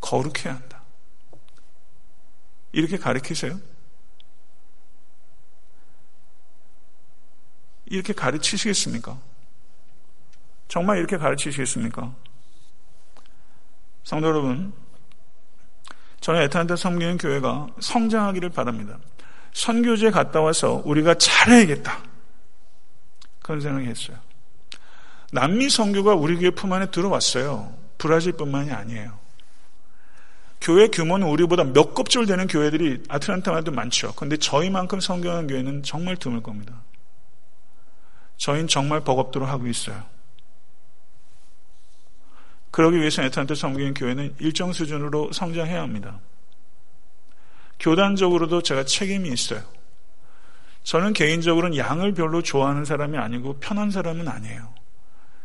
거룩해야 한다. 이렇게 가르치세요? 이렇게 가르치시겠습니까? 정말 이렇게 가르치시겠습니까? 성도 여러분, 저는 에탄타 섬기는 교회가 성장하기를 바랍니다. 선교지에 갔다 와서 우리가 잘해야겠다. 그런 생각이 했어요. 남미 선교가 우리 교회 품 안에 들어왔어요. 브라질뿐만이 아니에요. 교회 규모는 우리보다 몇 곱절 되는 교회들이 아틀란타만도 많죠. 그런데 저희만큼 성교하는 교회는 정말 드물 겁니다. 저희는 정말 버겁도록 하고 있어요. 그러기 위해서 애틀란타 섬기는 교회는 일정 수준으로 성장해야 합니다. 교단적으로도 제가 책임이 있어요. 저는 개인적으로는 양을 별로 좋아하는 사람이 아니고 편한 사람은 아니에요.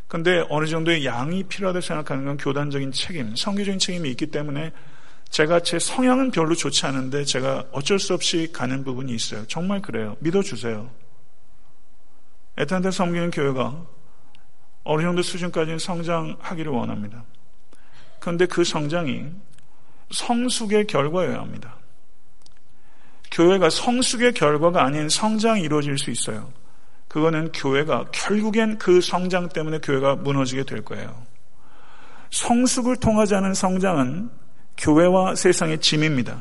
근데 어느 정도의 양이 필요하다고 생각하는 건 교단적인 책임, 성교적인 책임이 있기 때문에 제가 제 성향은 별로 좋지 않은데 제가 어쩔 수 없이 가는 부분이 있어요. 정말 그래요. 믿어주세요. 에탄데 섬기는 교회가 어느 정도 수준까지는 성장하기를 원합니다. 그런데 그 성장이 성숙의 결과여야 합니다. 교회가 성숙의 결과가 아닌 성장이 이루어질 수 있어요. 그거는 교회가 결국엔 그 성장 때문에 교회가 무너지게 될 거예요. 성숙을 통하지 않은 성장은 교회와 세상의 짐입니다.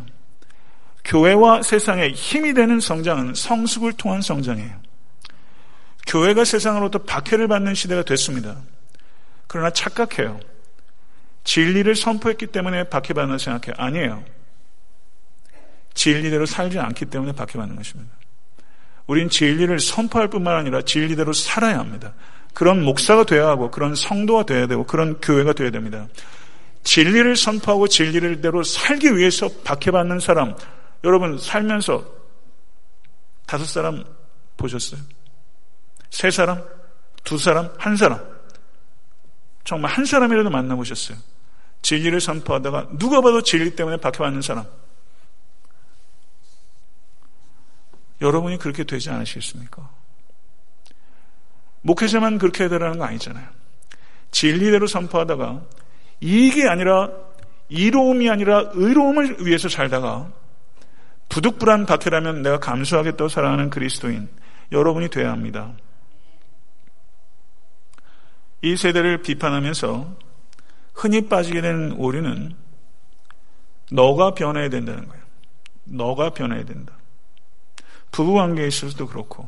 교회와 세상의 힘이 되는 성장은 성숙을 통한 성장이에요. 교회가 세상으로부터 박해를 받는 시대가 됐습니다. 그러나 착각해요. 진리를 선포했기 때문에 박해받는 생각해요. 아니에요. 진리대로 살지 않기 때문에 박해받는 것입니다. 우린 진리를 선포할 뿐만 아니라 진리대로 살아야 합니다. 그런 목사가 되어야 하고 그런 성도가 되어야 되고 그런 교회가 되어야 됩니다. 진리를 선포하고 진리대로 살기 위해서 박해받는 사람 여러분 살면서 다섯 사람 보셨어요? 세 사람? 두 사람? 한 사람? 정말 한 사람이라도 만나보셨어요? 진리를 선포하다가 누가 봐도 진리 때문에 박해받는 사람 여러분이 그렇게 되지 않으시겠습니까? 목회자만 그렇게 해야 되라는 거 아니잖아요. 진리대로 선포하다가 이익이 아니라 이로움이 아니라 의로움을 위해서 살다가 부득불한 박해라면 내가 감수하겠다고 살아가는 그리스도인 여러분이 되어야 합니다. 이 세대를 비판하면서 흔히 빠지게 된 오류는 너가 변해야 된다는 거예요. 너가 변해야 된다. 부부관계에 있어서도 그렇고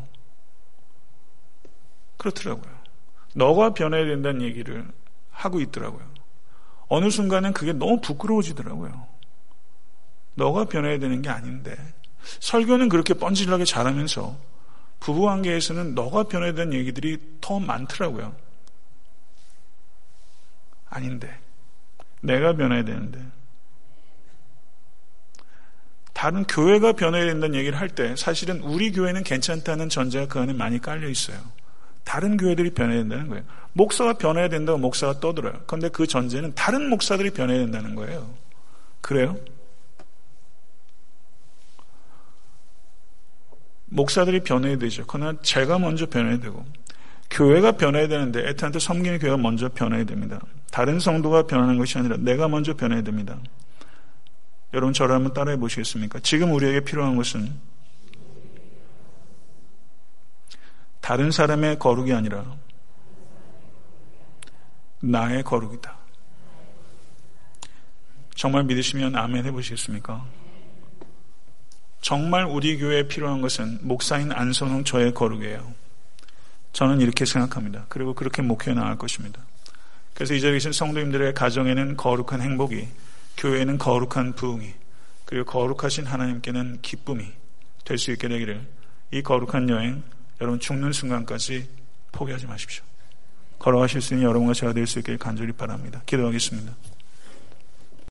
그렇더라고요. 너가 변해야 된다는 얘기를 하고 있더라고요. 어느 순간은 그게 너무 부끄러워지더라고요. 너가 변해야 되는 게 아닌데 설교는 그렇게 뻔질하게 잘하면서 부부관계에서는 너가 변해야 되는 얘기들이 더 많더라고요. 아닌데 내가 변해야 되는데 다른 교회가 변해야 된다는 얘기를 할 때 사실은 우리 교회는 괜찮다는 전제가 그 안에 많이 깔려 있어요. 다른 교회들이 변해야 된다는 거예요. 목사가 변해야 된다고 목사가 떠들어요. 그런데 그 전제는 다른 목사들이 변해야 된다는 거예요. 그래요? 목사들이 변해야 되죠. 그러나 제가 먼저 변해야 되고 교회가 변해야 되는데 애타한테 섬기는 교회가 먼저 변해야 됩니다. 다른 성도가 변하는 것이 아니라 내가 먼저 변해야 됩니다. 여러분 저를 한번 따라해 보시겠습니까? 지금 우리에게 필요한 것은 다른 사람의 거룩이 아니라 나의 거룩이다. 정말 믿으시면 아멘 해보시겠습니까? 정말 우리 교회에 필요한 것은 목사인 안선홍 저의 거룩이에요. 저는 이렇게 생각합니다. 그리고 그렇게 목회해 나갈 것입니다. 그래서 이 자리에 계신 성도님들의 가정에는 거룩한 행복이, 교회에는 거룩한 부흥이, 그리고 거룩하신 하나님께는 기쁨이 될 수 있게 되기를 이 거룩한 여행 여러분 죽는 순간까지 포기하지 마십시오. 걸어가실 수 있는 여러분과 제가 될 수 있길 간절히 바랍니다. 기도하겠습니다.